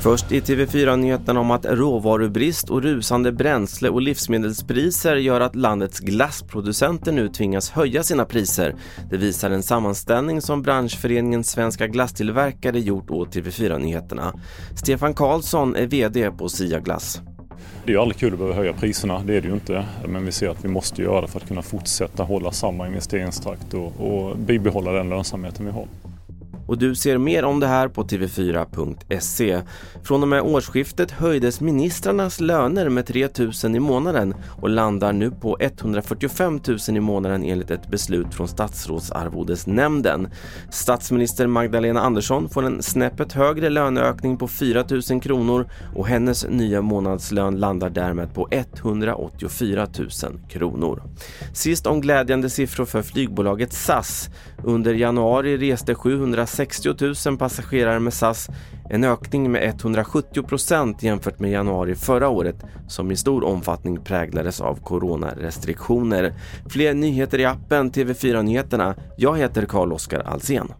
Först i TV4-nyheterna om att råvarubrist och rusande bränsle och livsmedelspriser gör att landets glassproducenter nu tvingas höja sina priser. Det visar en sammanställning som branschföreningen Svenska Glasstillverkare gjort åt TV4-nyheterna. Stefan Karlsson är VD på Sia Glass. Det är ju aldrig kul att behöva höja priserna, det är det ju inte. Men vi ser att vi måste göra det för att kunna fortsätta hålla samma investeringstakt och, och bibehålla den lönsamheten vi har. Och du ser mer om det här på tv4.se. Från och med årsskiftet höjdes ministrarnas löner med 3 000 i månaden och landar nu på 145 000 i månaden enligt ett beslut från statsrådsarvodesnämnden. Statsminister Magdalena Andersson får en snäppet högre löneökning på 4 000 kronor och hennes nya månadslön landar därmed på 184 000 kronor. Sist om glädjande siffror för flygbolaget SAS. Under januari reste 60 000 passagerare med SAS, en ökning med 170 procent jämfört med januari förra året som i stor omfattning präglades av coronarestriktioner. Fler nyheter i appen TV4 Nyheterna. Jag heter Carl-Oskar Alsen.